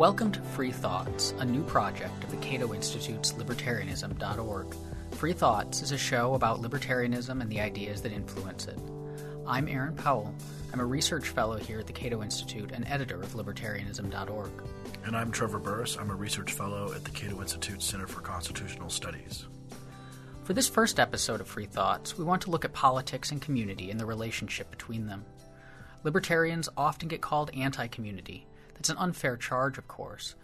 Welcome to Free Thoughts, a new project of the Cato Institute's libertarianism.org. Free Thoughts is a show about libertarianism and the ideas that influence it. I'm Aaron Powell. I'm a research fellow here at the Cato Institute and editor of libertarianism.org. And I'm Trevor Burrus. I'm a research fellow at the Cato Institute Center for Constitutional Studies. For this first episode of Free Thoughts, we want to look at politics and community and the relationship between them. Libertarians often get called anti community, it's an unfair charge, of course,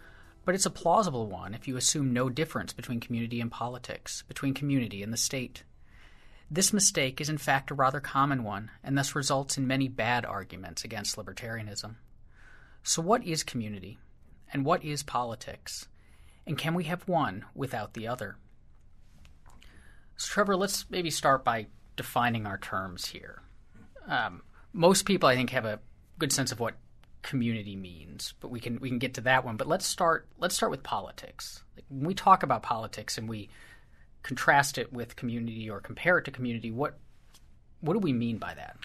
but it's a plausible one if you assume no difference between community and politics, between community and the state. This mistake is in fact a rather common one, and thus results in many bad arguments against libertarianism. So, what is community? And what is politics? And can we have one without the other? So, Trevor, let's maybe start by defining our terms here. Um, most people, I think, have a good sense of what community means, but we can we can get to that one. But let's start let's start with politics. Like when we talk about politics and we contrast it with community or compare it to community, what what do we mean by that?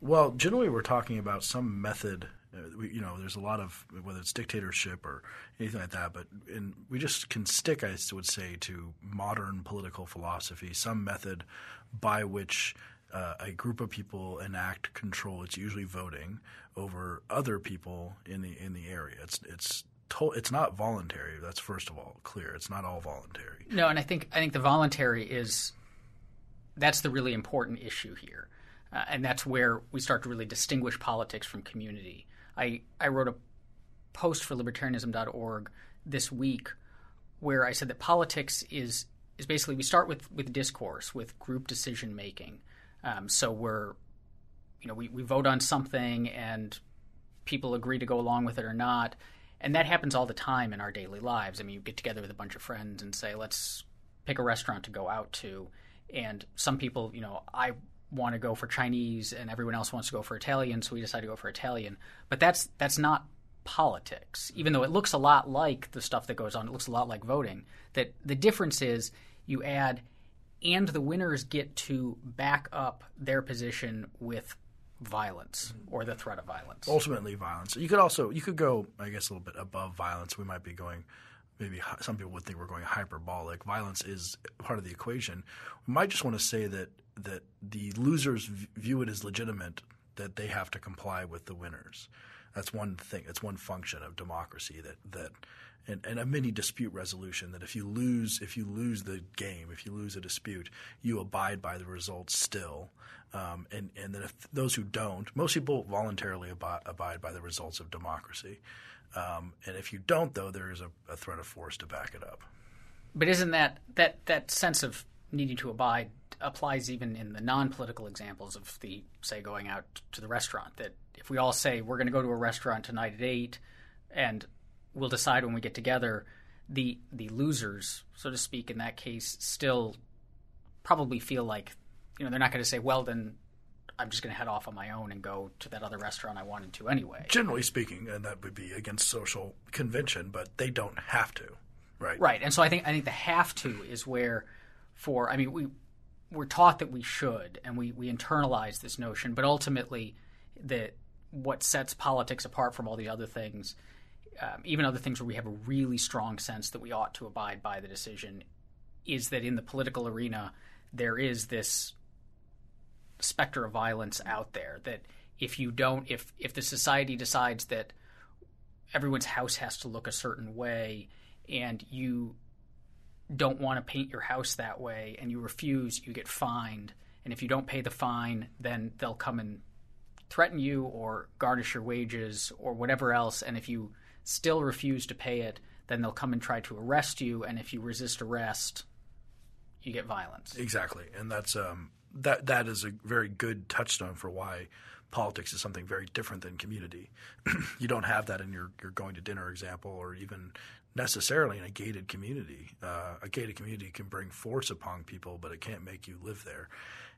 Well, generally, we're talking about some method. Uh, you know, there's a lot of whether it's dictatorship or anything like that, but in, we just can stick, I would say, to modern political philosophy, some method by which uh, a group of people enact control. It's usually voting over other people in the in the area. It's it's to, it's not voluntary. That's first of all clear. It's not all voluntary. No, and I think I think the voluntary is that's the really important issue here, uh, and that's where we start to really distinguish politics from community. I I wrote a post for libertarianism.org this week where I said that politics is is basically we start with with discourse, with group decision making um, so we're, you know, we, we vote on something and people agree to go along with it or not. And that happens all the time in our daily lives. I mean, you get together with a bunch of friends and say, let's pick a restaurant to go out to. And some people, you know, I want to go for Chinese and everyone else wants to go for Italian, so we decide to go for Italian. But that's that's not politics. Even though it looks a lot like the stuff that goes on, it looks a lot like voting. That the difference is you add and the winners get to back up their position with violence or the threat of violence. Ultimately, violence. You could also you could go, I guess, a little bit above violence. We might be going. Maybe some people would think we're going hyperbolic. Violence is part of the equation. We might just want to say that that the losers view it as legitimate that they have to comply with the winners. That's one thing. It's one function of democracy that that and, and a mini dispute resolution that if you lose if you lose the game, if you lose a dispute, you abide by the results still. Um, and and then if those who don't, most people voluntarily abide, abide by the results of democracy. Um, and if you don't, though, there is a, a threat of force to back it up. But isn't that that that sense of needing to abide applies even in the non-political examples of the say going out to the restaurant that if we all say we're going to go to a restaurant tonight at 8 and we'll decide when we get together. The the losers, so to speak, in that case, still probably feel like you know they're not going to say, well, then I'm just going to head off on my own and go to that other restaurant I wanted to anyway. Generally speaking, and that would be against social convention, but they don't have to, right? Right, and so I think I think the have to is where, for I mean we we're taught that we should, and we we internalize this notion, but ultimately, that what sets politics apart from all the other things um, even other things where we have a really strong sense that we ought to abide by the decision, is that in the political arena there is this specter of violence out there that if you don't if if the society decides that everyone's house has to look a certain way and you don't want to paint your house that way and you refuse you get fined. And if you don't pay the fine then they'll come and threaten you or garnish your wages or whatever else. And if you still refuse to pay it, then they'll come and try to arrest you. And if you resist arrest, you get violence. Exactly, and that's um, that that is a very good touchstone for why politics is something very different than community. you don't have that in your your going to dinner example, or even necessarily in a gated community. Uh, a gated community can bring force upon people, but it can't make you live there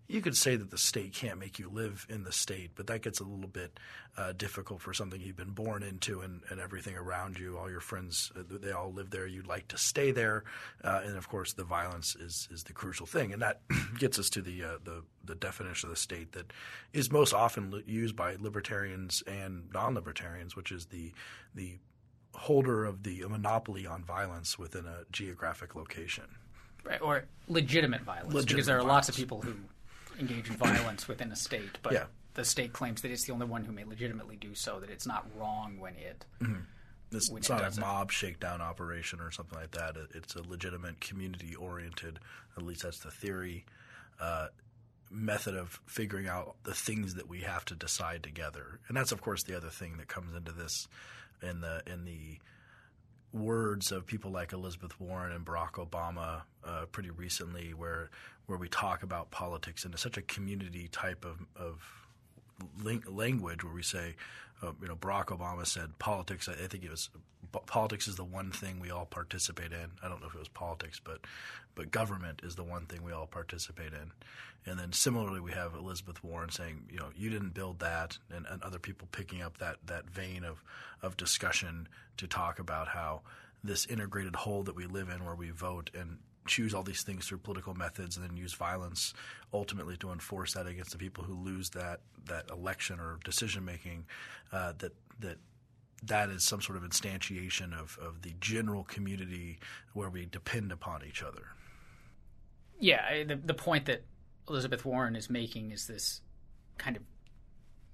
you could say that the state can't make you live in the state, but that gets a little bit uh, difficult for something you've been born into and, and, everything around you. All your friends, uh, they all live there. You'd like to stay there, uh, and of course, the violence is is the crucial thing, and that gets us to the, uh, the the definition of the state that is most often used by libertarians and non-libertarians, which is the the holder of the monopoly on violence within a geographic location. Right, or legitimate violence, Legitimate because there are lots of people who engage in violence within a state, but Yeah. the state claims that it's the only one who may legitimately do so, that it's not wrong when it. It's, When it's it not a mob shakedown operation or something like that. It's a legitimate community oriented, at least that's the theory, uh, method of figuring out the things that we have to decide together. And that's of course the other thing that comes into this in the in the words of people like Elizabeth Warren and Barack Obama uh, pretty recently, where where we talk about politics in such a community type of, of language, where we say, uh, you know, Barack Obama said politics. I, think it was politics is the one thing we all participate in. I don't know if it was politics, but but government is the one thing we all participate in. And then similarly, we have Elizabeth Warren saying, you know, you didn't build that, and, and other people picking up that that vein of of discussion to talk about how this integrated whole that we live in, where we vote and choose all these things through political methods, and then use violence ultimately to enforce that against the people who lose that that election or decision making, uh, that that that is some sort of instantiation of, of the general community where we depend upon each other. Yeah, the the point that Elizabeth Warren is making is this kind of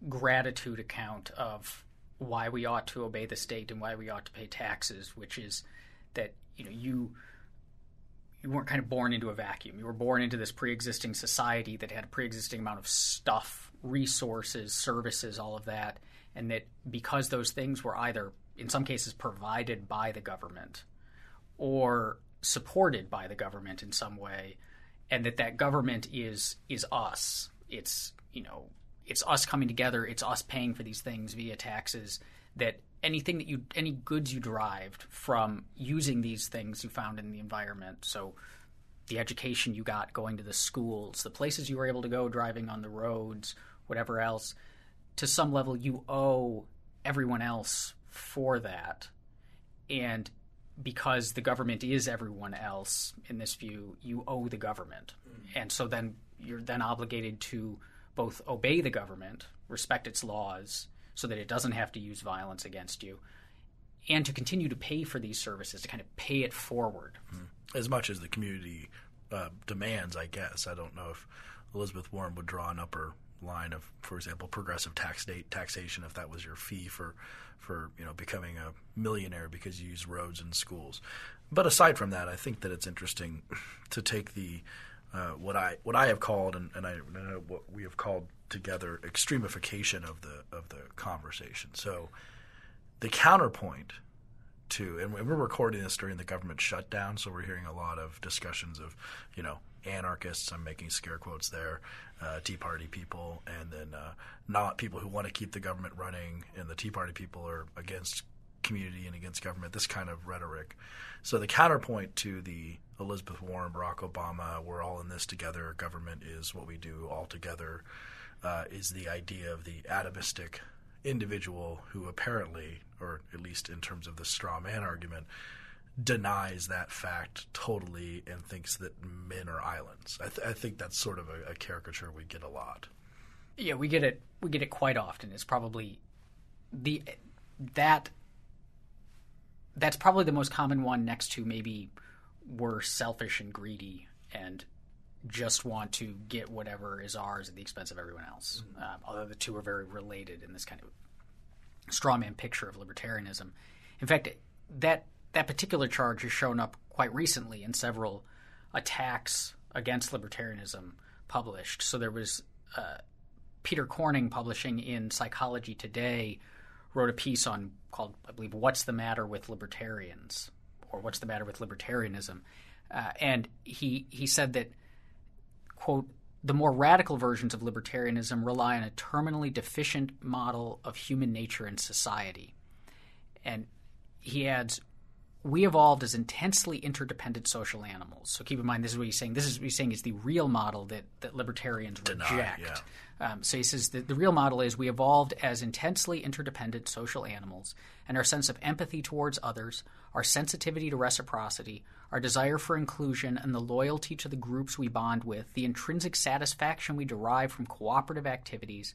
gratitude account of why we ought to obey the state and why we ought to pay taxes, which is that you know you you weren't kind of born into a vacuum. You were born into this pre-existing society that had a pre-existing amount of stuff, resources, services, all of that, and that because those things were either in some cases provided by the government or supported by the government in some way, and that that government is is us. It's you know it's us coming together. It's us paying for these things via taxes. That anything that you any goods you derived from using these things you found in the environment. So the education you got going to the schools, the places you were able to go driving on the roads, whatever else. To some level, you owe everyone else for that, and because the government is everyone else in this view, you owe the government. Mm-hmm. And so then you're then obligated to both obey the government, respect its laws so that it doesn't have to use violence against you, and to continue to pay for these services, to kind of pay it forward. as much as the community uh, demands, I guess. I don't know if Elizabeth Warren would draw an upper line of, for example, progressive tax date taxation if that was your fee for, for you know becoming a millionaire because you use roads and schools. But aside from that, I think that it's interesting to take the uh, what I what I have called and, and I know what we have called together extremification of the of the conversation. So the counterpoint to, and we're recording this during the government shutdown, so we're hearing a lot of discussions of, you know, anarchists. I'm making scare quotes there, uh, Tea Party people, and then uh, not people who want to keep the government running, and the Tea Party people are against community and against government. This kind of rhetoric. So the counterpoint to the Elizabeth Warren, Barack Obama, we're all in this together. Government is what we do all together. Uh, is the idea of the atomistic individual who apparently, or at least in terms of the straw man argument, denies that fact totally and thinks that men are islands. I, th- I think that's sort of a, a caricature we get a lot. Yeah, we get it. We get it quite often. It's probably the that that's probably the most common one next to maybe we're selfish and greedy and just want to get whatever is ours at the expense of everyone else. Um, although the two are very related in this kind of straw man picture of libertarianism. In fact, that that particular charge has shown up quite recently in several attacks against libertarianism published. So there was uh, Peter Corning publishing in Psychology Today wrote a piece on called I believe "What's the Matter with Libertarians" or "What's the Matter with Libertarianism," uh, and he he said that quote the more radical versions of libertarianism rely on a terminally deficient model of human nature and society, and he adds. We evolved as intensely interdependent social animals. So keep in mind, this is what he's saying. This is what he's saying is the real model that, that libertarians Deny, reject. yeah. Um, so he says that the real model is we evolved as intensely interdependent social animals, and our sense of empathy towards others, our sensitivity to reciprocity, our desire for inclusion, and the loyalty to the groups we bond with, the intrinsic satisfaction we derive from cooperative activities,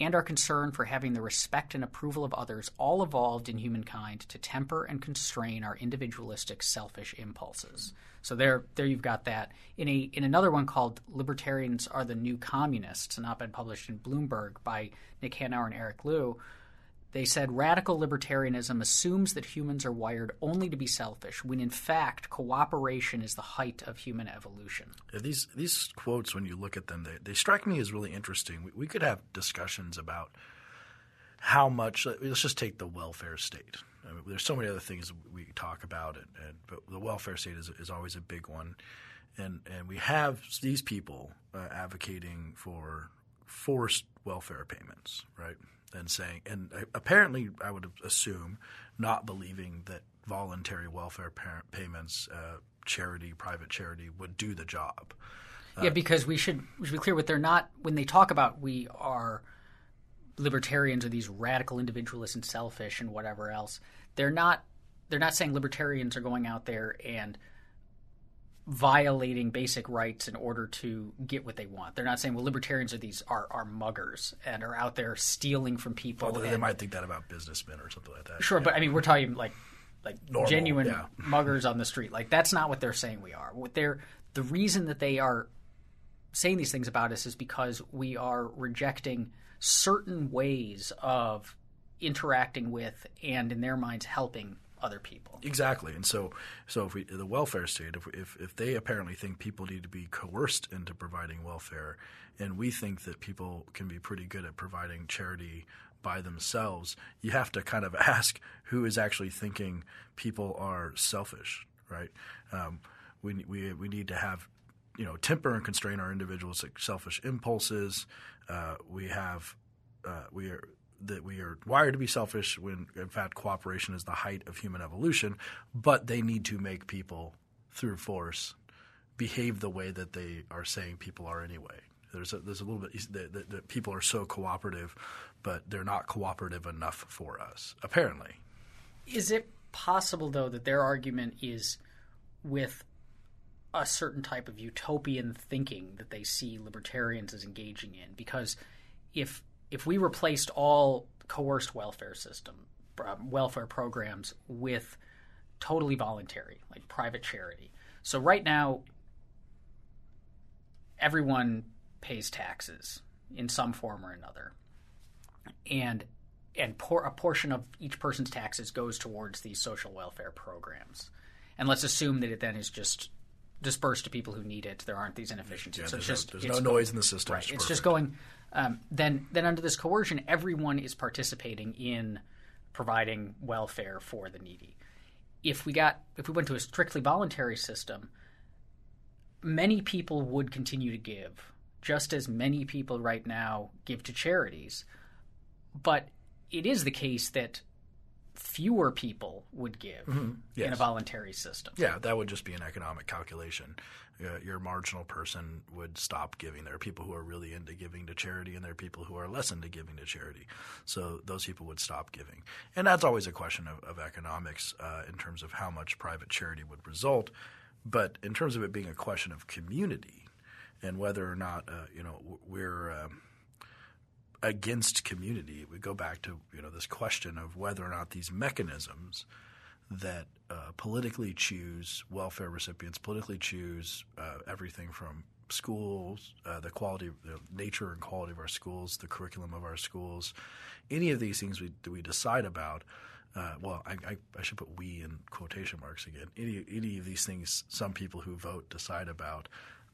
and our concern for having the respect and approval of others all evolved in humankind to temper and constrain our individualistic selfish impulses. So there there you've got that. In a in another one called Libertarians Are the New Communists, an op-ed published in Bloomberg by Nick Hanauer and Eric Liu, they said radical libertarianism assumes that humans are wired only to be selfish, when in fact cooperation is the height of human evolution. Yeah, these these quotes, when you look at them, they, they strike me as really interesting. We, we could have discussions about how much. Let's just take the welfare state. I mean, there's so many other things we talk about, and, and but the welfare state is, is always a big one. And and we have these people uh, advocating for forced welfare payments, right? And saying, and apparently, I would assume, not believing that voluntary welfare payments, uh, charity, private charity, would do the job. Uh, yeah, because we should, we should be clear what they're not when they talk about we are libertarians or these radical individualists and selfish and whatever else. They're not. They're not saying libertarians are going out there and violating basic rights in order to get what they want. They're not saying, well, libertarians are these are, are muggers and are out there stealing from people. Well, they might think that about businessmen or something like that. Sure, yeah. but I mean, we're talking like like Normal, genuine yeah. muggers on the street. Like that's not what they're saying we are. What they're the reason that they are saying these things about us is because we are rejecting certain ways of interacting with and in their minds helping other people. Exactly, and so so if we, the welfare state, if, if if they apparently think people need to be coerced into providing welfare, and we think that people can be pretty good at providing charity by themselves, you have to kind of ask who is actually thinking people are selfish, right? Um, we we we need to have you know temper and constrain our individual selfish impulses. Uh, we have uh, we are that we are wired to be selfish when in fact cooperation is the height of human evolution, but they need to make people through force behave the way that they are saying people are anyway. There's a, there's a little bit that, that, people are so cooperative, but they're not cooperative enough for us apparently. Is it possible though that their argument is with a certain type of utopian thinking that they see libertarians as engaging in because if if we replaced all coerced welfare system um, welfare programs with totally voluntary, like private charity. So right now, everyone pays taxes in some form or another, and and por- a portion of each person's taxes goes towards these social welfare programs. And let's assume that it then is just dispersed to people who need it. There aren't these inefficiencies. Yeah, so there's just no, there's no noise in the system. Right. It's, it's just going um, then then under this coercion, everyone is participating in providing welfare for the needy. If we got if we went to a strictly voluntary system, many people would continue to give, just as many people right now give to charities. But it is the case that fewer people would give mm-hmm. yes. in a voluntary system. Yeah, that would just be an economic calculation. Uh, your marginal person would stop giving. There are people who are really into giving to charity, and there are people who are less into giving to charity. So those people would stop giving. And that's always a question of, of economics uh, in terms of how much private charity would result. But in terms of it being a question of community and whether or not, uh, you know, we're. Um, against community. We go back to you know this question of whether or not these mechanisms that uh, politically choose welfare recipients, politically choose uh, everything from schools, uh, the quality, the nature and quality of our schools, the curriculum of our schools, any of these things we we decide about. Uh, well, I, I, I, should put "we" in quotation marks again. Any any of these things, some people who vote decide about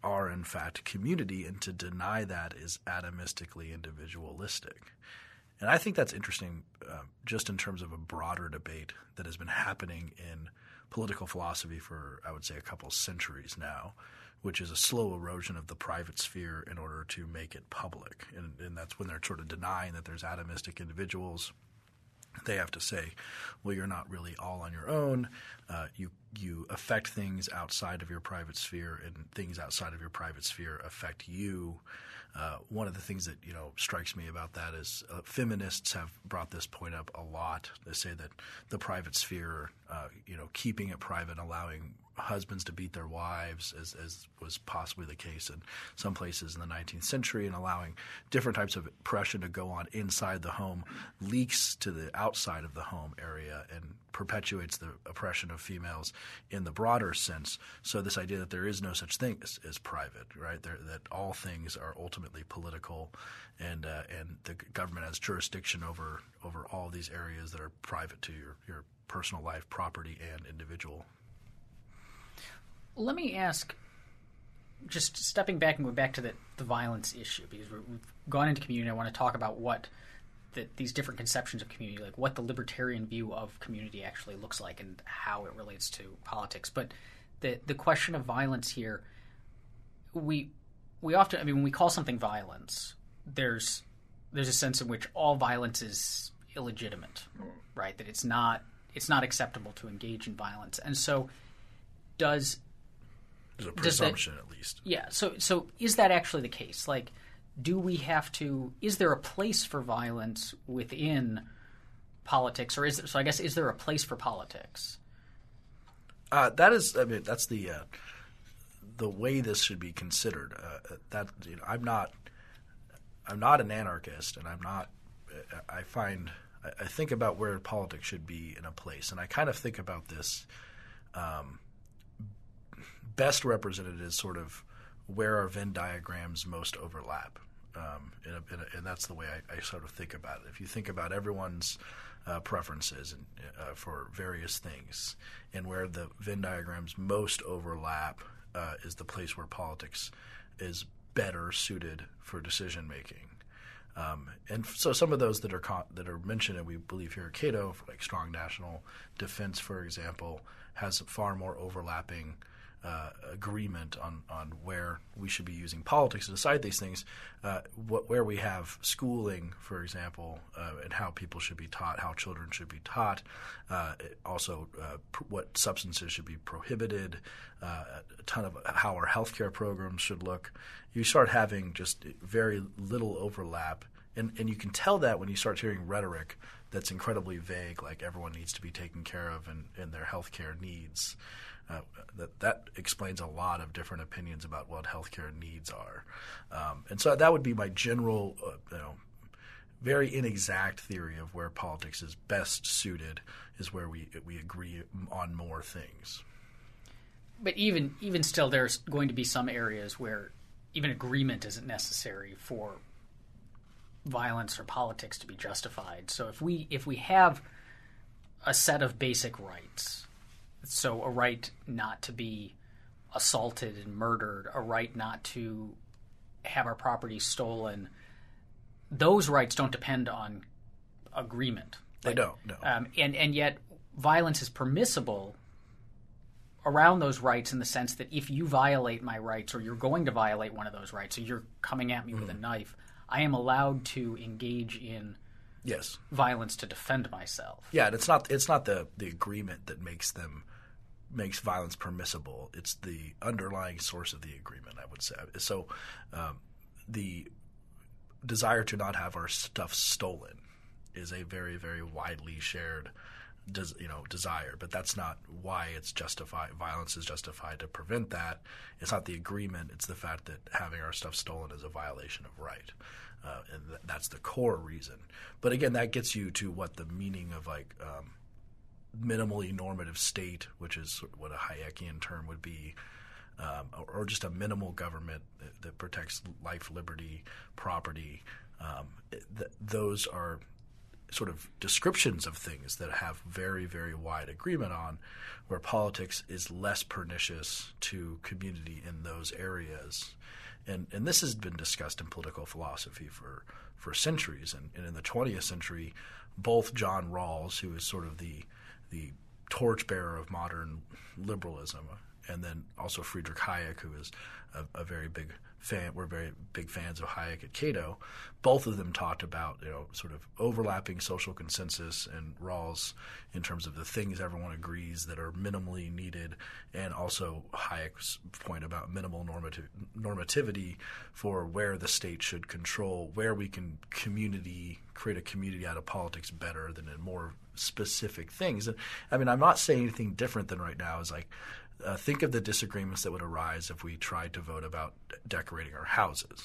are in fact community, and to deny that is atomistically individualistic. And I think that's interesting uh, just in terms of a broader debate that has been happening in political philosophy for, I would say, a couple centuries now, which is a slow erosion of the private sphere in order to make it public. And, and that's when they're sort of denying that there's atomistic individuals. They have to say, well, you're not really all on your own. Uh, you you affect things outside of your private sphere, and things outside of your private sphere affect you. Uh, one of the things that you know strikes me about that is uh, feminists have brought this point up a lot. They say that the private sphere, uh, you know, keeping it private, allowing husbands to beat their wives, as, as was possibly the case in some places in the 19th century, and allowing different types of oppression to go on inside the home, leaks to the outside of the home area and perpetuates the oppression of females in the broader sense. So this idea that there is no such thing as, as private, right? There, that all things are ultimately political, and uh, and the government has jurisdiction over over all these areas that are private to your your personal life, property, and individual. Let me ask, just stepping back and going back to the, the violence issue, because we have gone into community. I want to talk about what the, these different conceptions of community, like what the libertarian view of community actually looks like and how it relates to politics. But the the question of violence here, we we often, I mean, when we call something violence, there's there's a sense in which all violence is illegitimate, right? That it's not it's not acceptable to engage in violence, and so does there's a presumption, that, at least. Yeah. So, so is that actually the case? Like, do we have to? Is there a place for violence within politics, or is there, so? I guess is there a place for politics? Uh, that is, I mean, that's the uh, the way this should be considered. Uh, that you know, I'm not, I'm not an anarchist, and I'm not. I find I think about where politics should be in a place, and I kind of think about this. Um, best represented is sort of where our Venn diagrams most overlap. Um, in a, in a, and that's the way I, I, sort of think about it. If you think about everyone's uh, preferences and, uh, for various things, and where the Venn diagrams most overlap uh, is the place where politics is better suited for decision making. Um, and so some of those that are that are mentioned, and we believe here at Cato, like strong national defense, for example, has far more overlapping uh, agreement on, on where we should be using politics to decide these things, uh, what, where we have schooling, for example, uh, and how people should be taught, how children should be taught, uh, also uh, pr- what substances should be prohibited, uh, a ton of how our healthcare programs should look. You start having just very little overlap. And, and you can tell that when you start hearing rhetoric that's incredibly vague, like everyone needs to be taken care of and, and their healthcare needs. Uh, that that explains a lot of different opinions about what healthcare needs are, um, and so that would be my general, uh, you know, very inexact theory of where politics is best suited is where we we agree on more things. But even even still, there's going to be some areas where even agreement isn't necessary for violence or politics to be justified. So if we if we have a set of basic rights so a right not to be assaulted and murdered, a right not to have our property stolen. Those rights don't depend on agreement. They like, don't. No. Um, and and yet violence is permissible around those rights in the sense that if you violate my rights or you're going to violate one of those rights or you're coming at me mm-hmm. with a mm-hmm. knife, I am allowed to engage in yes violence to defend myself. Yeah, and it's not it's not the the agreement that makes them makes violence permissible. It's the underlying source of the agreement, I would say. So um, the desire to not have our stuff stolen is a very, very widely shared des- you know desire, but that's not why it's justified. Violence is justified to prevent that. It's not the agreement; it's the fact that having our stuff stolen is a violation of right, uh, and th- that's the core reason. But again, that gets you to what the meaning of like um, minimally normative state, which is what a Hayekian term would be, um, or, just a minimal government that, that protects life, liberty, property. Um, th- those are sort of descriptions of things that have very, very wide agreement on, where politics is less pernicious to community in those areas. And, and this has been discussed in political philosophy for, for centuries. And, and in the 20th century, both John Rawls, who is sort of the the torchbearer of modern liberalism, and then also Friedrich Hayek, who is a, a very big fan, we're very big fans of Hayek at Cato. Both of them talked about you know sort of overlapping social consensus and Rawls in terms of the things everyone agrees that are minimally needed, and also Hayek's point about minimal normativity for where the state should control, where we can community create a community out of politics better than in more specific things. And I mean, I'm not saying anything different than right now. Is like uh, think of the disagreements that would arise if we tried to vote about decorating our houses.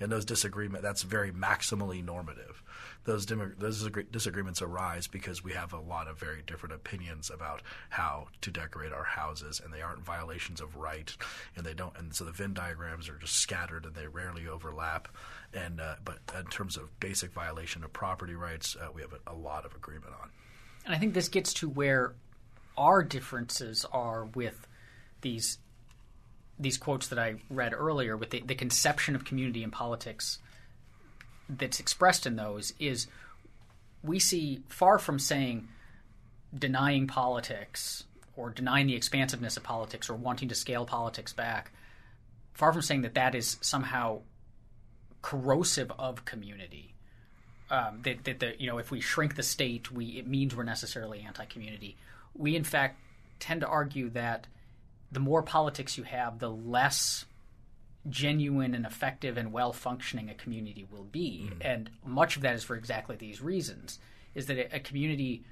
And those disagreement that's very maximally normative. Those, dim- those disagreements arise because we have a lot of very different opinions about how to decorate our houses, and they aren't violations of right, and they don't. And so the Venn diagrams are just scattered, and they rarely overlap. And uh, but in terms of basic violation of property rights, uh, we have a, a lot of agreement on. And I think this gets to where our differences are with these these quotes that I read earlier, with the, the conception of community and politics that's expressed in those, is we see far from saying denying politics or denying the expansiveness of politics or wanting to scale politics back, far from saying that that is somehow corrosive of community. Um, that, that the you know if we shrink the state, we it means we're necessarily anti-community we in fact tend to argue that the more politics you have, the less genuine and effective and well functioning a community will be. Mm-hmm. And much of that is for exactly these reasons is that a community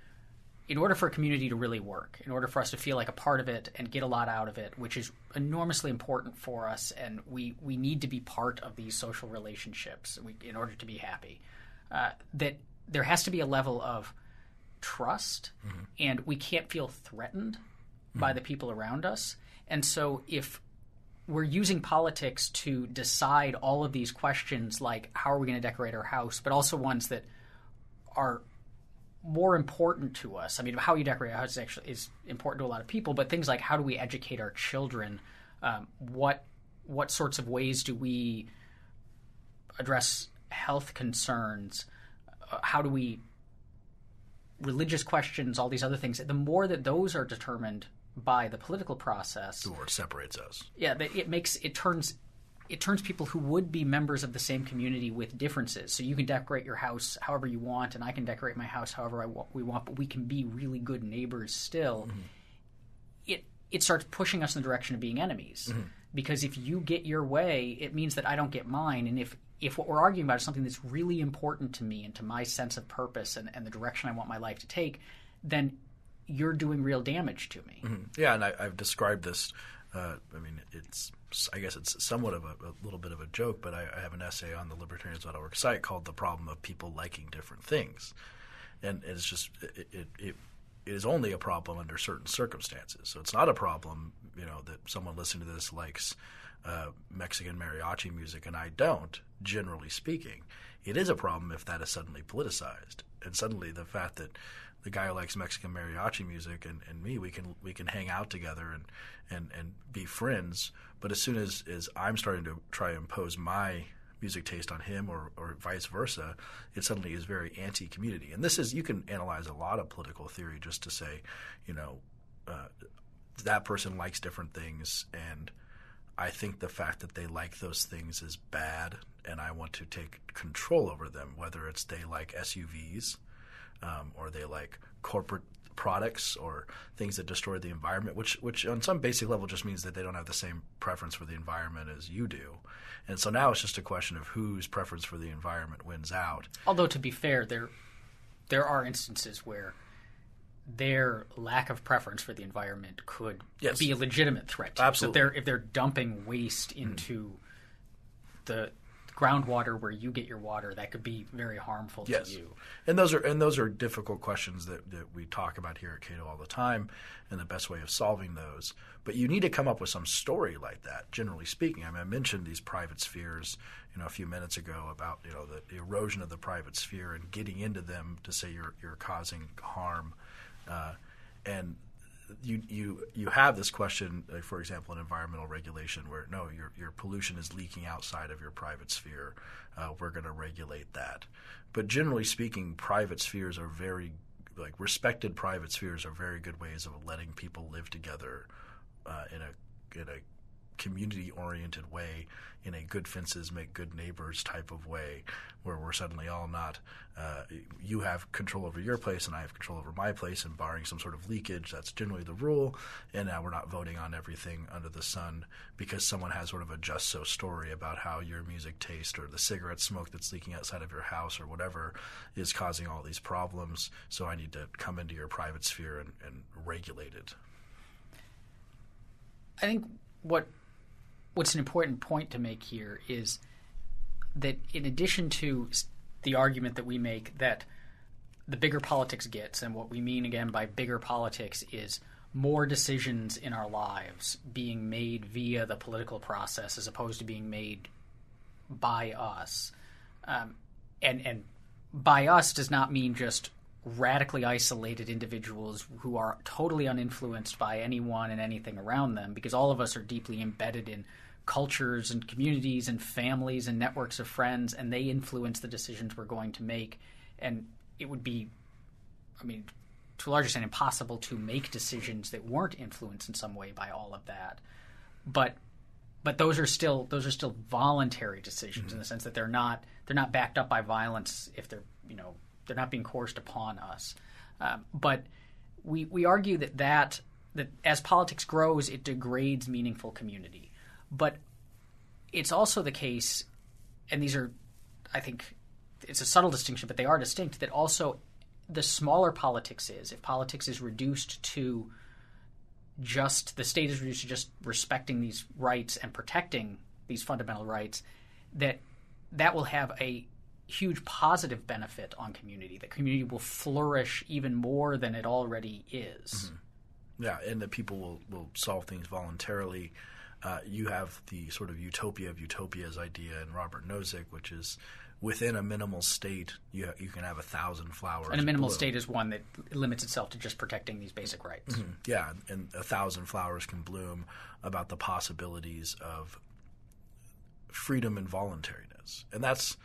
in order for a community to really work, in order for us to feel like a part of it and get a lot out of it, which is enormously important for us, and we, we need to be part of these social relationships in order to be happy, uh, that there has to be a level of trust mm-hmm. and we can't feel threatened mm-hmm. by the people around us. And so if we're using politics to decide all of these questions like how are we going to decorate our house, but also ones that are more important to us. I mean, how you decorate a house is actually is important to a lot of people, but things like how do we educate our children? Um, what what sorts of ways do we address health concerns? Uh, how do we religious questions, all these other things, the more that those are determined by the political process, the more it separates us. Yeah, it makes it turns it turns people who would be members of the same community with differences. So you can decorate your house however you want, and I can decorate my house however I wa- we want, but we can be really good neighbors still. Mm-hmm. It it starts pushing us in the direction of being enemies. Mm-hmm. Because if you get your way, it means that I don't get mine, and if if what we're arguing about is something that's really important to me and to my sense of purpose and, and the direction I want my life to take, then you're doing real damage to me. Mm-hmm. Yeah, and I, have described this. Uh, I mean, it's I guess it's somewhat of a, a little bit of a joke, but I, I, have an essay on the libertarians.org site called "The Problem of People Liking Different Things," and it's just it, it, it is only a problem under certain circumstances. So it's not a problem, you know, that someone listening to this likes uh, Mexican mariachi music and I don't, generally speaking. It is a problem if that is suddenly politicized. And suddenly the fact that the guy who likes Mexican mariachi music and, and me, we can we can hang out together and, and, and be friends. But as soon as, as I'm starting to try to impose my music taste on him or, or vice versa, it suddenly is very anti community. And this is, you can analyze a lot of political theory just to say, you know, uh, that person likes different things and I think the fact that they like those things is bad, and I want to take control over them. Whether it's they like SUVs, um, or they like corporate products, or things that destroy the environment, which which on some basic level just means that they don't have the same preference for the environment as you do. And so now it's just a question of whose preference for the environment wins out. Although to be fair, there there are instances where their lack of preference for the environment could yes. be a legitimate threat. Absolutely. So if they're if they're dumping waste mm-hmm. into mm. the groundwater where you get your water, that could be very harmful yes. to you. And those are and those are difficult questions that, that we talk about here at Cato all the time, and the best way of solving those. But you need to come up with some story like that. Generally speaking, I mean, I mentioned these private spheres, you know, a few minutes ago about you know the, the erosion of the private sphere and getting into them to say you're you're causing harm. Uh, and you you you have this question, like for example, in environmental regulation, where no, your your pollution is leaking outside of your private sphere. Uh, we're going to regulate that. But generally speaking, private spheres are very like respected private spheres are very good ways of letting people live together uh, in a in a community oriented way in a good fences make good neighbors type of way where we're suddenly all not uh, you have control over your place and I have control over my place and barring some sort of leakage that's generally the rule. And now we're not voting on everything under the sun because someone has sort of a just so story about how your music taste or the cigarette smoke that's leaking outside of your house or whatever is causing all these problems. So I need to come into your private sphere and, and regulate it. I think what what's an important point to make here is that in addition to the argument that we make that the bigger politics gets, and what we mean again by bigger politics is more decisions in our lives being made via the political process as opposed to being made by us. Um, and and by us does not mean just radically isolated individuals who are totally uninfluenced by anyone and anything around them because all of us are deeply embedded in cultures and communities and families and networks of friends and they influence the decisions we're going to make and it would be i mean to a large extent impossible to make decisions that weren't influenced in some way by all of that but but those are still those are still voluntary decisions mm-hmm. in the sense that they're not they're not backed up by violence if they're you know they're not being coerced upon us. Um, but we we argue that that that as politics grows, it degrades meaningful community. But it's also the case, and these are, I think, it's a subtle distinction, but they are distinct. That also, the smaller politics is, if politics is reduced to just the state is reduced to just respecting these rights and protecting these fundamental rights, that that will have a huge positive benefit on community. The community will flourish even more than it already is. Mm-hmm. Yeah, and that people will, will solve things voluntarily. Uh, you have the sort of utopia of utopias idea in Robert Nozick, which is within a minimal state, you ha- you can have a thousand flowers. And a minimal bloom. state is one that limits itself to just protecting these basic rights. Mm-hmm. Yeah, and a thousand flowers can bloom about the possibilities of freedom and voluntariness, and that's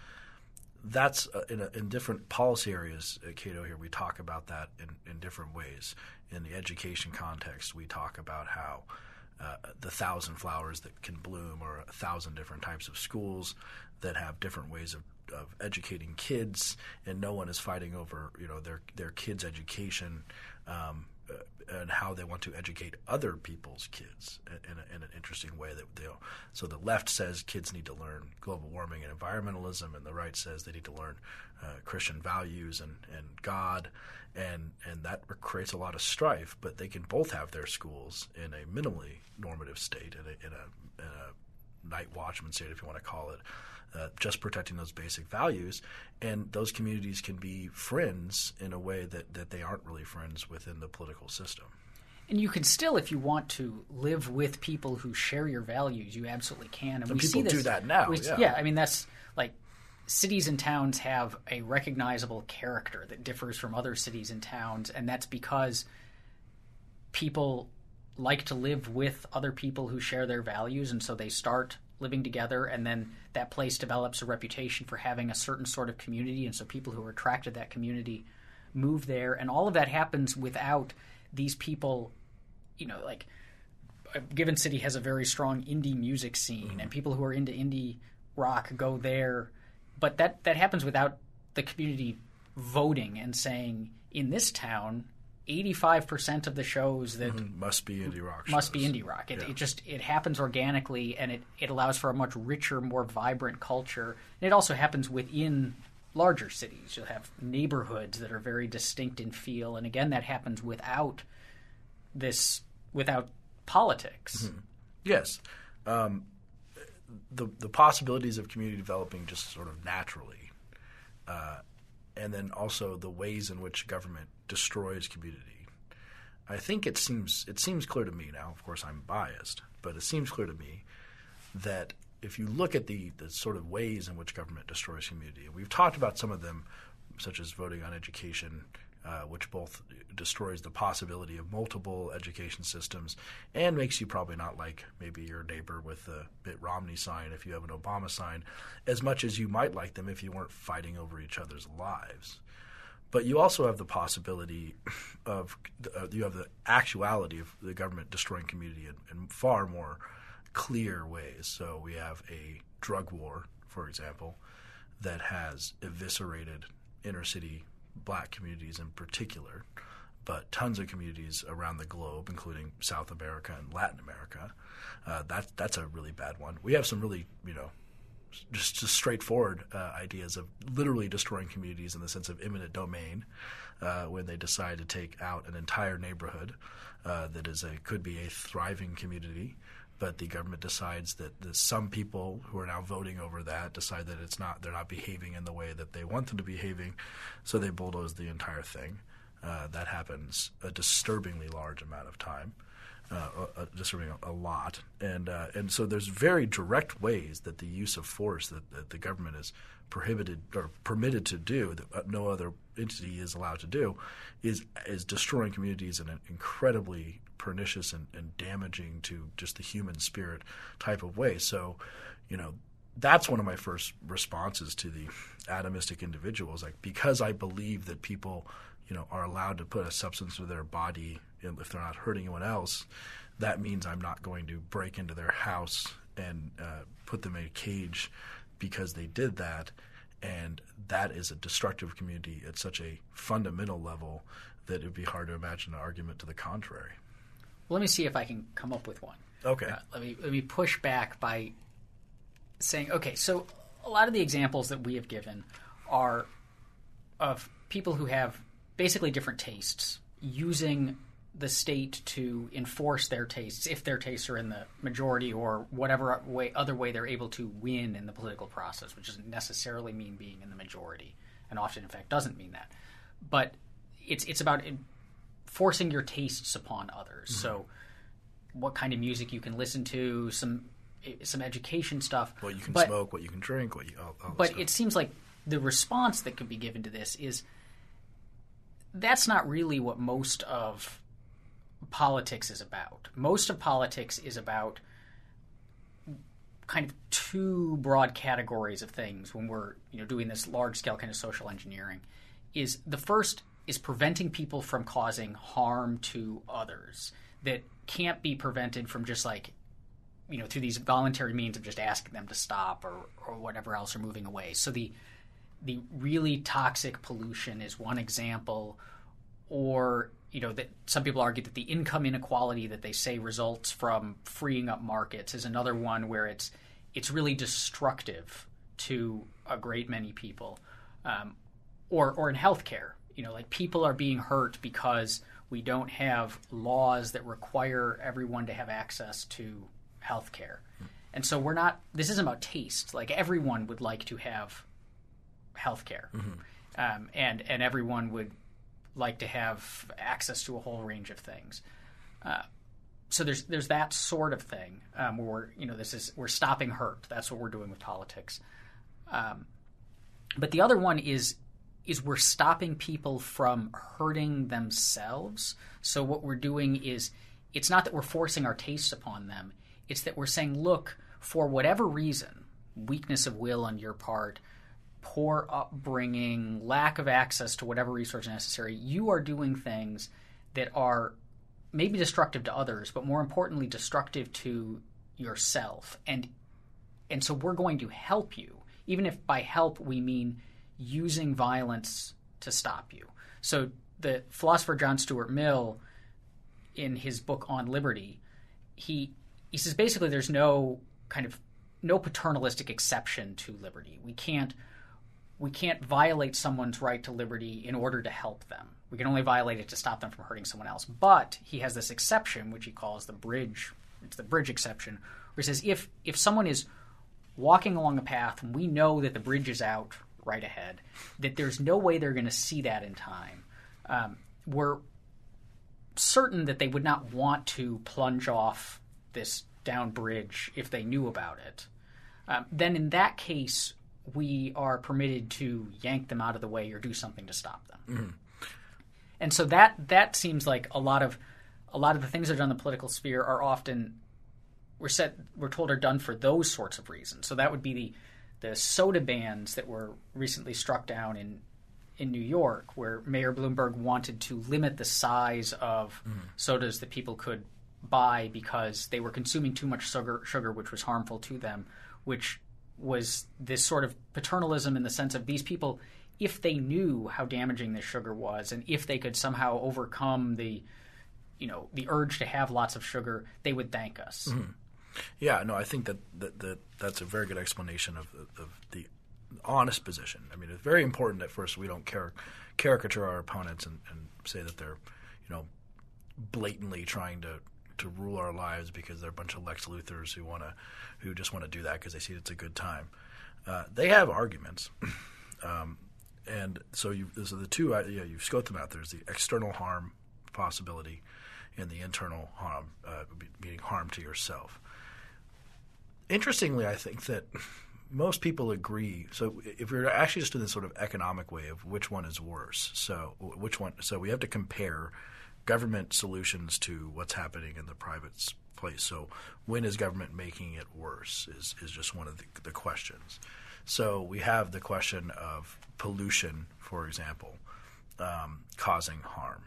that's uh, in, a, in, different policy areas at Cato here we talk about that in, in, different ways. In the education context we talk about how uh, the thousand flowers that can bloom or a thousand different types of schools that have different ways of, of educating kids and no one is fighting over you know their their kids education um, uh, and how they want to educate other people's kids in, a, in, an interesting way that they so the left says kids need to learn global warming and environmentalism and the right says they need to learn uh, Christian values and, and God and and that creates a lot of strife but they can both have their schools in a minimally normative state in a, in a, in a night watchman state if you want to call it uh, just protecting those basic values. And those communities can be friends in a way that, that they aren't really friends within the political system. And you can still, if you want to, live with people who share your values. You absolutely can. And, and people do that now. We, yeah. yeah, I mean that's like cities and towns have a recognizable character that differs from other cities and towns, and that's because people like to live with other people who share their values, and so they start living together, and then that place develops a reputation for having a certain sort of community, and so people who are attracted to that community move there, and all of that happens without these people, you know, like a given city has a very strong indie music scene, mm-hmm. and people who are into indie rock go there, but that that happens without the community voting and saying in this town 85% of the shows that mm-hmm. must be indie rock must be indie rock it, yeah. it, just it happens organically and it, it allows for a much richer more vibrant culture and it also happens within larger cities you'll have neighborhoods that are very distinct in feel and again that happens without this without politics mm-hmm. yes um, the the possibilities of community developing just sort of naturally uh, and then also the ways in which government destroys community. I think it seems it seems clear to me now. Of course, I'm biased, but it seems clear to me that if you look at the the sort of ways in which government destroys community, and we've talked about some of them, such as voting on education, uh, which both destroys the possibility of multiple education systems and makes you probably not like maybe your neighbor with the Mitt Romney sign if you have an Obama sign, as much as you might like them if you weren't fighting over each other's lives. But you also have the possibility of uh, you have the actuality of the government destroying community in, in far more clear ways. So we have a drug war, for example, that has eviscerated inner city black communities in particular, but tons of communities around the globe, including South America and Latin America. Uh, that that's a really bad one. We have some really you know just, just straightforward uh, ideas of literally destroying communities in the sense of eminent domain uh, when they decide to take out an entire neighborhood uh, that is a could be a thriving community but the government decides that the, some people who are now voting over that decide that it's not they're not behaving in the way that they want them to be behaving, so they bulldoze the entire thing. Uh, that happens a disturbingly large amount of time, uh, uh, disturbing a, a, lot, and uh, and so there's very direct ways that the use of force that, that the government is prohibited or permitted to do that uh, no other entity is allowed to do is is destroying communities in an incredibly pernicious and, and damaging to just the human spirit type of way. So, you know, that's one of my first responses to the atomistic individuals. Like because I believe that people, you know, are allowed to put a substance to their body if they're not hurting anyone else, that means I'm not going to break into their house and uh, put them in a cage because they did that. And that is a destructive community at such a fundamental level that it would be hard to imagine an argument to the contrary. Well, let me see if I can come up with one. Okay. Uh, let me let me push back by saying, okay, so a lot of the examples that we have given are of people who have basically different tastes using the state to enforce their tastes if their tastes are in the majority or whatever way other way they're able to win in the political process which doesn't necessarily mean being in the majority and often in fact doesn't mean that but it's it's about forcing your tastes upon others. Mm-hmm. So, what kind of music you can listen to, some some education stuff. What you can but, smoke, what you can drink, what you. All, all but stuff. it seems like the response that could be given to this is that's not really what most of politics is about. Most of politics is about kind of two broad categories of things when we're you know doing this large scale kind of social engineering. Is the first is preventing people from causing harm to others that can't be prevented from just like you know through these voluntary means of just asking them to stop or or whatever else or moving away. So the the really toxic pollution is one example. Or you know that some people argue that the income inequality that they say results from freeing up markets is another one where it's it's really destructive to a great many people um, or or in healthcare you know, like people are being hurt because we don't have laws that require everyone to have access to health care. And so we're not, this isn't about taste. Like everyone would like to have health care. Mm-hmm. Um, and, and everyone would like to have access to a whole range of things. Uh, so there's there's that sort of thing um, where we're you know this is we're stopping hurt. That's what we're doing with politics. Um, but the other one is is we're stopping people from hurting themselves. So what we're doing is it's not that we're forcing our tastes upon them. It's that we're saying, look, for whatever reason, weakness of will on your part, poor upbringing, lack of access to whatever resource necessary, you are doing things that are maybe destructive to others, but more importantly, destructive to yourself. And and so we're going to help you, even if by help we mean using violence to stop you. So the philosopher John Stuart Mill, in his book on liberty, he he says basically there's no kind of no paternalistic exception to liberty. We can't we can't violate someone's right to liberty in order to help them. We can only violate it to stop them from hurting someone else. But he has this exception, which he calls the bridge. It's the bridge exception, where he says if if someone is walking along a path and we know that the bridge is out right ahead, that there's no way they're going to see that in time. Um, we're certain that they would not want to plunge off this down bridge if they knew about it. Um, then in that case, we are permitted to yank them out of the way or do something to stop them. Mm-hmm. And so that that seems like a lot of a lot of the things that are done in the political sphere are often we're set we're told are done for those sorts of reasons. So that would be the the soda bans that were recently struck down in in New York, where Mayor Bloomberg wanted to limit the size of mm. sodas that people could buy because they were consuming too much sugar, sugar which was harmful to them, which was this sort of paternalism in the sense of these people, if they knew how damaging this sugar was, and if they could somehow overcome the, you know, the urge to have lots of sugar, they would thank us. Mm-hmm. Yeah, no, I think that, that, that that's a very good explanation of, of the honest position. I mean, it's very important at first we don't car- caricature our opponents and, and say that they're, you know, blatantly trying to to rule our lives because they're a bunch of Lex Luthers who want to, who just want to do that because they see it's a good time. Uh, they have arguments, um, and so you so the two uh, yeah you scope them out. There's the external harm possibility, and the internal harm, uh, meaning harm to yourself. Interestingly, I think that most people agree. So if we're actually just doing this sort of economic way of which one is worse, so which one, so we have to compare government solutions to what's happening in the private place. So when is government making it worse is, is just one of the, the questions. So we have the question of pollution, for example, um, causing harm.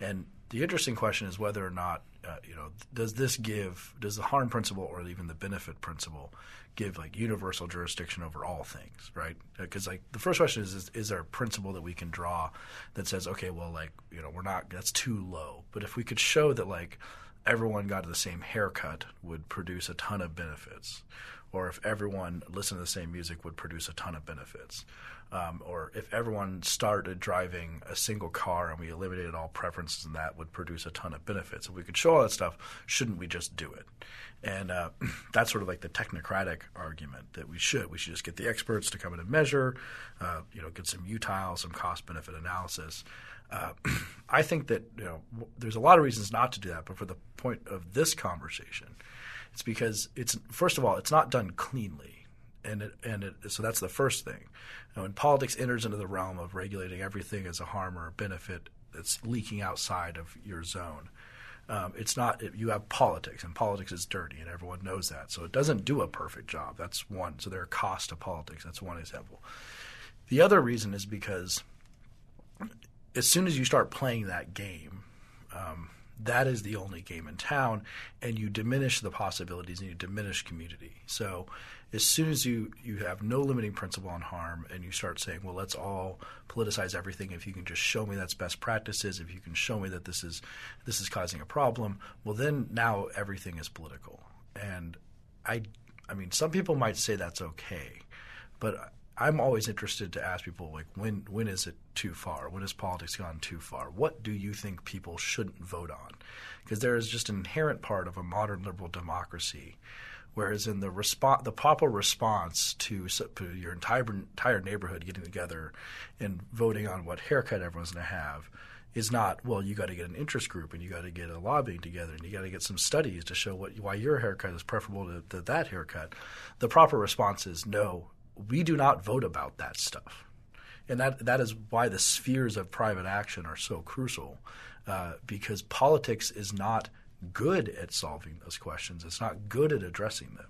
And the interesting question is whether or not, uh, you know, does this give, does the harm principle or even the benefit principle give like universal jurisdiction over all things, right? Because like the first question is, is, is there a principle that we can draw that says, okay, well, like you know, we're not that's too low. But if we could show that like everyone got the same haircut would produce a ton of benefits, or if everyone listened to the same music would produce a ton of benefits, um, or if everyone started driving a single car and we eliminated all preferences and that would produce a ton of benefits. If we could show all that stuff, shouldn't we just do it? And uh, that's sort of like the technocratic argument that we should. We should just get the experts to come in and measure, uh, you know, get some utile, some cost benefit analysis. Uh, I think that you know there's a lot of reasons not to do that, but for the point of this conversation, it's because it's first of all it's not done cleanly, and it, and it, so that's the first thing. Know, when politics enters into the realm of regulating everything as a harm or a benefit that's leaking outside of your zone, um, it's not you have politics, and politics is dirty, and everyone knows that. So it doesn't do a perfect job. That's one. So there are costs to politics. That's one example. The other reason is because as soon as you start playing that game, um, that is the only game in town, and you diminish the possibilities and you diminish community. So, as soon as you, you have no limiting principle on harm and you start saying, well, let's all politicize everything. If you can just show me that's best practices, if you can show me that this is this is causing a problem, well, then now everything is political. And I, I mean, some people might say that's okay, but I'm always interested to ask people like when when is it too far? When has politics gone too far? What do you think people shouldn't vote on? Because there is just an inherent part of a modern liberal democracy, whereas in the response, the proper response to, your entire entire neighborhood getting together and voting on what haircut everyone's going to have is not well. You got to get an interest group and you got to get a lobbying together and you got to get some studies to show what why your haircut is preferable to, to that haircut. The proper response is no we do not vote about that stuff. And that, that is why the spheres of private action are so crucial, uh, because politics is not good at solving those questions. It's not good at addressing them.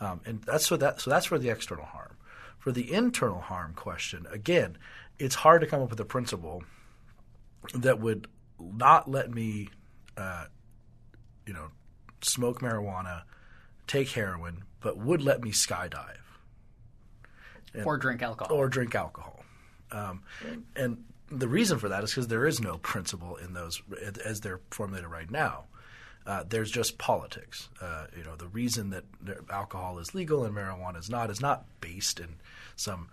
Um, and that's what that, so that's for the external harm. For the internal harm question, again, it's hard to come up with a principle that would not let me, uh, you know, smoke marijuana, take heroin, but would let me skydive and, or drink alcohol. Or drink alcohol. Um, and the reason for that is because there is no principle in those as they're formulated right now. Uh, there's just politics. Uh, you know, the reason that alcohol is legal and marijuana is not is not based in some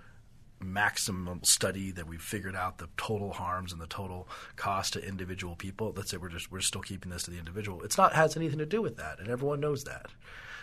maximum study that we've figured out the total harms and the total cost to individual people. Let's say we're just we're still keeping this to the individual. It's not has anything to do with that, and everyone knows that.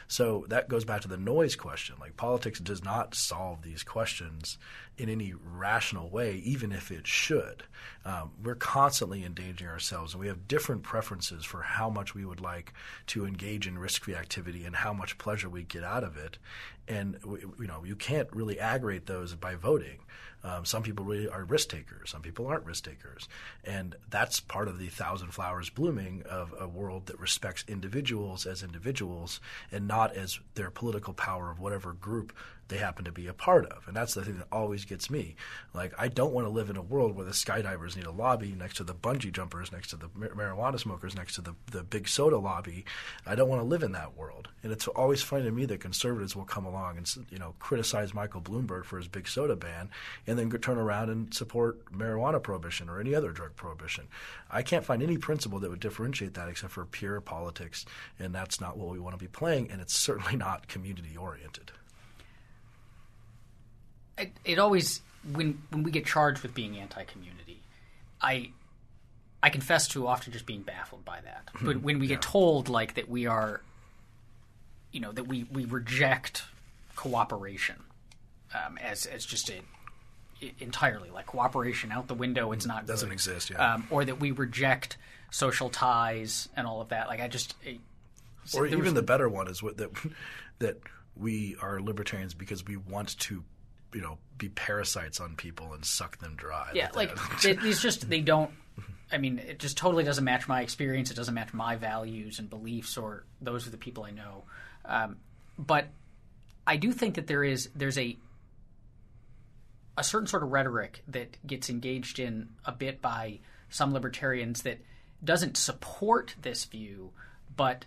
So that goes back to the noise question. Like politics does not solve these questions in any rational way, even if it should. Um, we're constantly endangering ourselves, and we have different preferences for how much we would like to engage in risk-free activity and how much pleasure we get out of it. And you know, you can't really aggregate those by voting. Um, some people really are risk takers. Some people aren't risk takers, and that's part of the thousand flowers blooming of a world that respects individuals as individuals and not as their political power of whatever group they happen to be a part of. And that's the thing that always gets me. Like, I don't want to live in a world where the skydivers need a lobby next to the bungee jumpers, next to the mar- marijuana smokers, next to the, the big soda lobby. I don't want to live in that world. And it's always funny to me that conservatives will come along and, you know, criticize Michael Bloomberg for his big soda ban and then turn around and support marijuana prohibition or any other drug prohibition. I can't find any principle that would differentiate that except for pure politics, and that's not what we want to be playing, and it's certainly not community oriented it, it always when when we get charged with being anti-community, I I confess to often just being baffled by that. Hmm. But when we yeah. get told like that we are, you know, that we we reject cooperation um, as as just a entirely like cooperation out the window. It's not doesn't good. exist. Yeah, um, or that we reject social ties and all of that. Like I just. It, or even was, the better one is what that that we are libertarians because we want to you know be parasites on people and suck them dry. Yeah, like these just they don't. I mean, it just totally doesn't match my experience. It doesn't match my values and beliefs, or those are the people I know. Um, but I do think that there is there's a a certain sort of rhetoric that gets engaged in a bit by some libertarians that doesn't support this view, but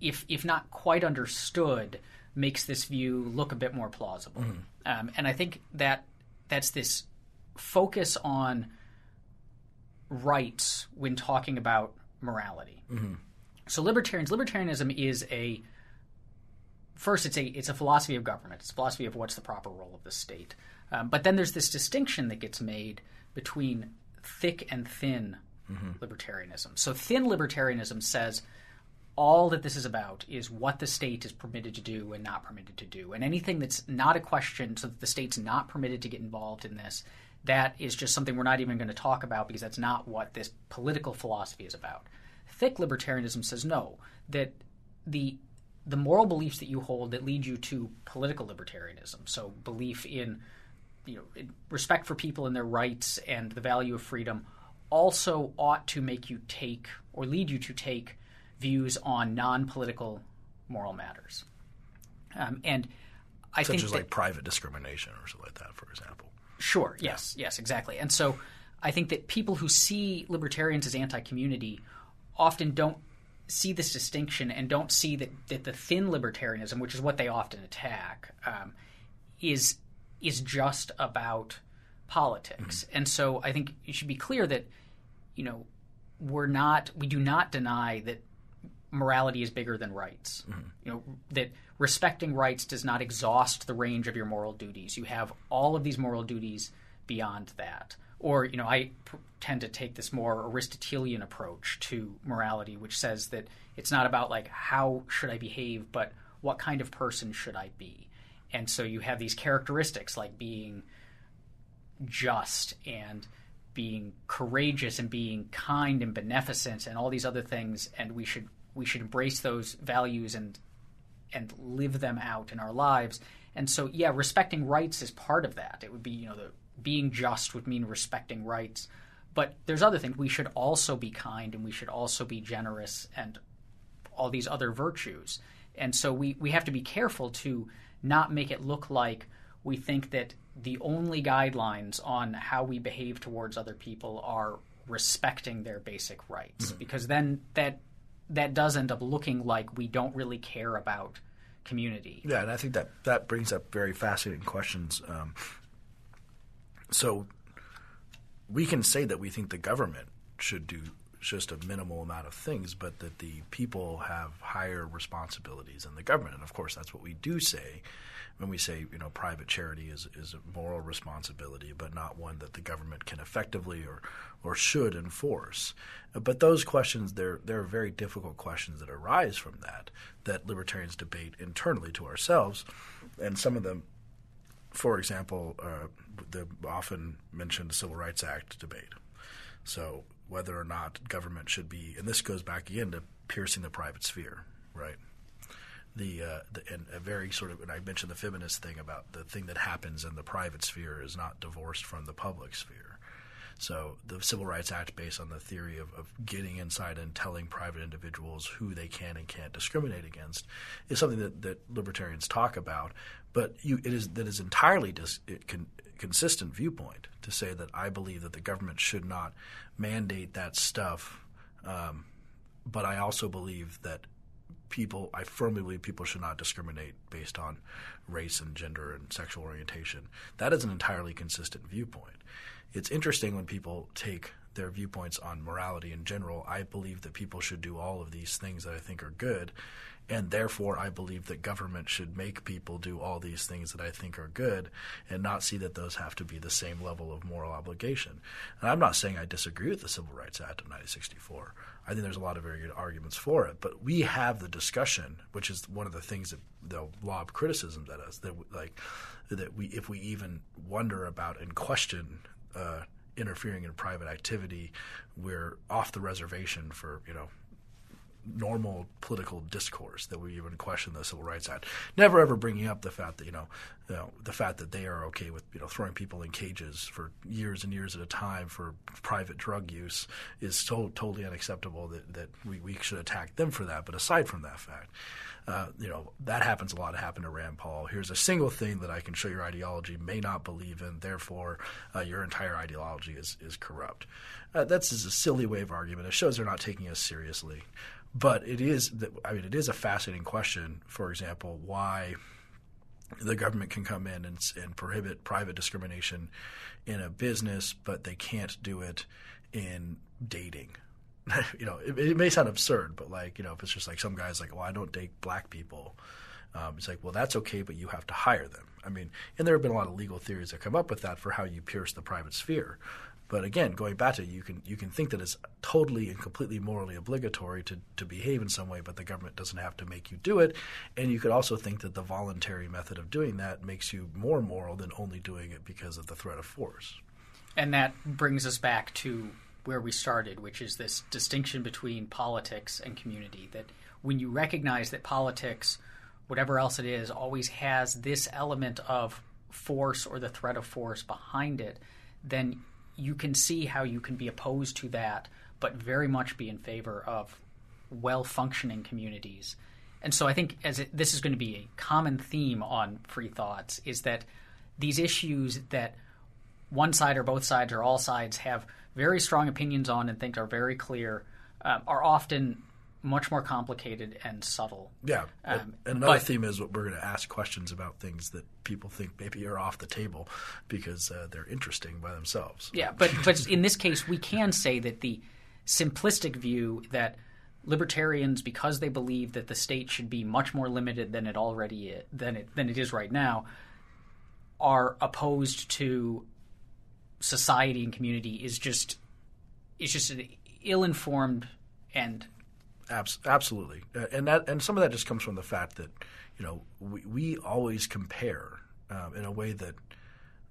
if if not quite understood, makes this view look a bit more plausible. Mm-hmm. Um, and I think that that's this focus on rights when talking about morality. Mm-hmm. So libertarians, libertarianism is a first it's a it's a philosophy of government. It's a philosophy of what's the proper role of the state. Um, but then there's this distinction that gets made between thick and thin mm-hmm. libertarianism. So thin libertarianism says all that this is about is what the state is permitted to do and not permitted to do. And anything that's not a question, so that the state's not permitted to get involved in this, that is just something we're not even going to talk about because that's not what this political philosophy is about. Thick libertarianism says no, that the the moral beliefs that you hold that lead you to political libertarianism, so belief in you know in respect for people and their rights and the value of freedom, also ought to make you take or lead you to take views on non-political moral matters. Um, and I Such think as that, like private discrimination or something like that, for example. Sure. Yes. Yeah. Yes. Exactly. And so I think that people who see libertarians as anti-community often don't see this distinction and don't see that, that the thin libertarianism, which is what they often attack, um, is is just about politics. Mm-hmm. And so I think it should be clear that you know we're not we do not deny that morality is bigger than rights. Mm-hmm. You know that respecting rights does not exhaust the range of your moral duties. You have all of these moral duties beyond that. Or you know, I p- tend to take this more Aristotelian approach to morality, which says that it's not about like how should I behave, but what kind of person should I be. And so you have these characteristics like being just and being courageous and being kind and beneficent and all these other things and we should we should embrace those values and and live them out in our lives. And so, yeah, respecting rights is part of that. It would be, you know, the being just would mean respecting rights. But there's other things. We should also be kind and we should also be generous and all these other virtues. And so we, we have to be careful to not make it look like we think that the only guidelines on how we behave towards other people are respecting their basic rights. Mm-hmm. Because then that that does end up looking like we don't really care about community. Yeah, and I think that that brings up very fascinating questions. Um, so we can say that we think the government should do just a minimal amount of things, but that the people have higher responsibilities than the government. And of course, that's what we do say when we say you know private charity is is a moral responsibility, but not one that the government can effectively or or should enforce. But those questions, there there are very difficult questions that arise from that that libertarians debate internally to ourselves, and some of them, for example, uh, the often mentioned Civil Rights Act debate. So whether or not government should be, and this goes back again to piercing the private sphere, right? The, uh, the and a very sort of and I mentioned the feminist thing about the thing that happens in the private sphere is not divorced from the public sphere. So the Civil Rights Act, based on the theory of, of getting inside and telling private individuals who they can and can't discriminate against, is something that, that libertarians talk about. But you, it is that is entirely dis, consistent viewpoint to say that I believe that the government should not mandate that stuff. Um, but I also believe that people, I firmly believe people should not discriminate based on race and gender and sexual orientation. That is an entirely consistent viewpoint. It's interesting when people take their viewpoints on morality in general. I believe that people should do all of these things that I think are good, and therefore I believe that government should make people do all these things that I think are good and not see that those have to be the same level of moral obligation. And I'm not saying I disagree with the Civil Rights Act of 1964. I think there's a lot of very good arguments for it, but we have the discussion, which is one of the things that they'll lob criticisms at us that like that we if we even wonder about and question uh, interfering in private activity, we're off the reservation for you know normal political discourse that we even question the Civil Rights Act. Never ever bringing up the fact that you know, you know, the fact that they are okay with you know throwing people in cages for years and years at a time for private drug use is so totally unacceptable that that we, we should attack them for that. But aside from that fact. Uh, you know that happens a lot. It happened to Rand Paul. Here's a single thing that I can show your ideology may not believe in. Therefore, uh, your entire ideology is is corrupt. Uh, that's just a silly way of argument. It shows they're not taking us seriously. But it is, I mean, it is a fascinating question. For example, why the government can come in and, and prohibit private discrimination in a business, but they can't do it in dating. you know, it, it, may sound absurd, but like, you know, if it's just like some guy's like, well, I don't date black people. Um, it's like, well, that's okay, but you have to hire them. I mean, and there have been a lot of legal theories that come up with that for how you pierce the private sphere. But again, going back to you can you can think that it's totally and completely morally obligatory to, to behave in some way, but the government doesn't have to make you do it. And you could also think that the voluntary method of doing that makes you more moral than only doing it because of the threat of force. And that brings us back to where we started, which is this distinction between politics and community. That when you recognize that politics, whatever else it is, always has this element of force or the threat of force behind it, then you can see how you can be opposed to that, but very much be in favor of well functioning communities. And so I think as it, this is going to be a common theme on free thoughts is that these issues that one side or both sides or all sides have very strong opinions on and think are very clear um, are often much more complicated and subtle. Yeah, um, and another but, theme is what we're going to ask questions about things that people think maybe are off the table because uh, they're interesting by themselves. Yeah, but but in this case, we can say that the simplistic view that libertarians, because they believe that the state should be much more limited than it already is, than it than it is right now, are opposed to society and community is just is just an ill-informed and absolutely, uh, and that and some of that just comes from the fact that you know we, we always compare um, in a way that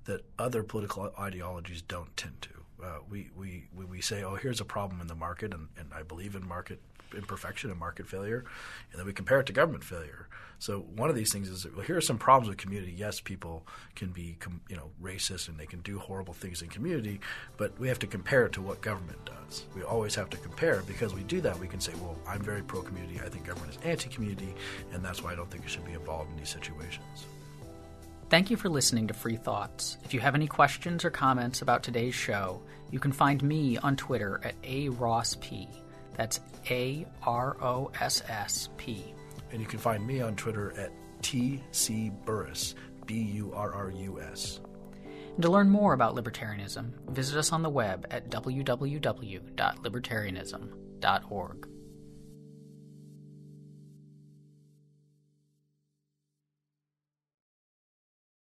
that other political ideologies don't tend to. Uh, we, we, we say, oh, here's a problem in the market, and, and I believe in market imperfection and market failure, and then we compare it to government failure. So one of these things is well, here are some problems with community. Yes, people can be you know racist and they can do horrible things in community, but we have to compare it to what government does. We always have to compare because we do that. We can say, well, I'm very pro community. I think government is anti community, and that's why I don't think it should be involved in these situations. Thank you for listening to Free Thoughts. If you have any questions or comments about today's show, you can find me on Twitter at a ross p. That's A R O S S P. And you can find me on Twitter at T.C. Burrus, B U R R U S. And to learn more about libertarianism, visit us on the web at www.libertarianism.org.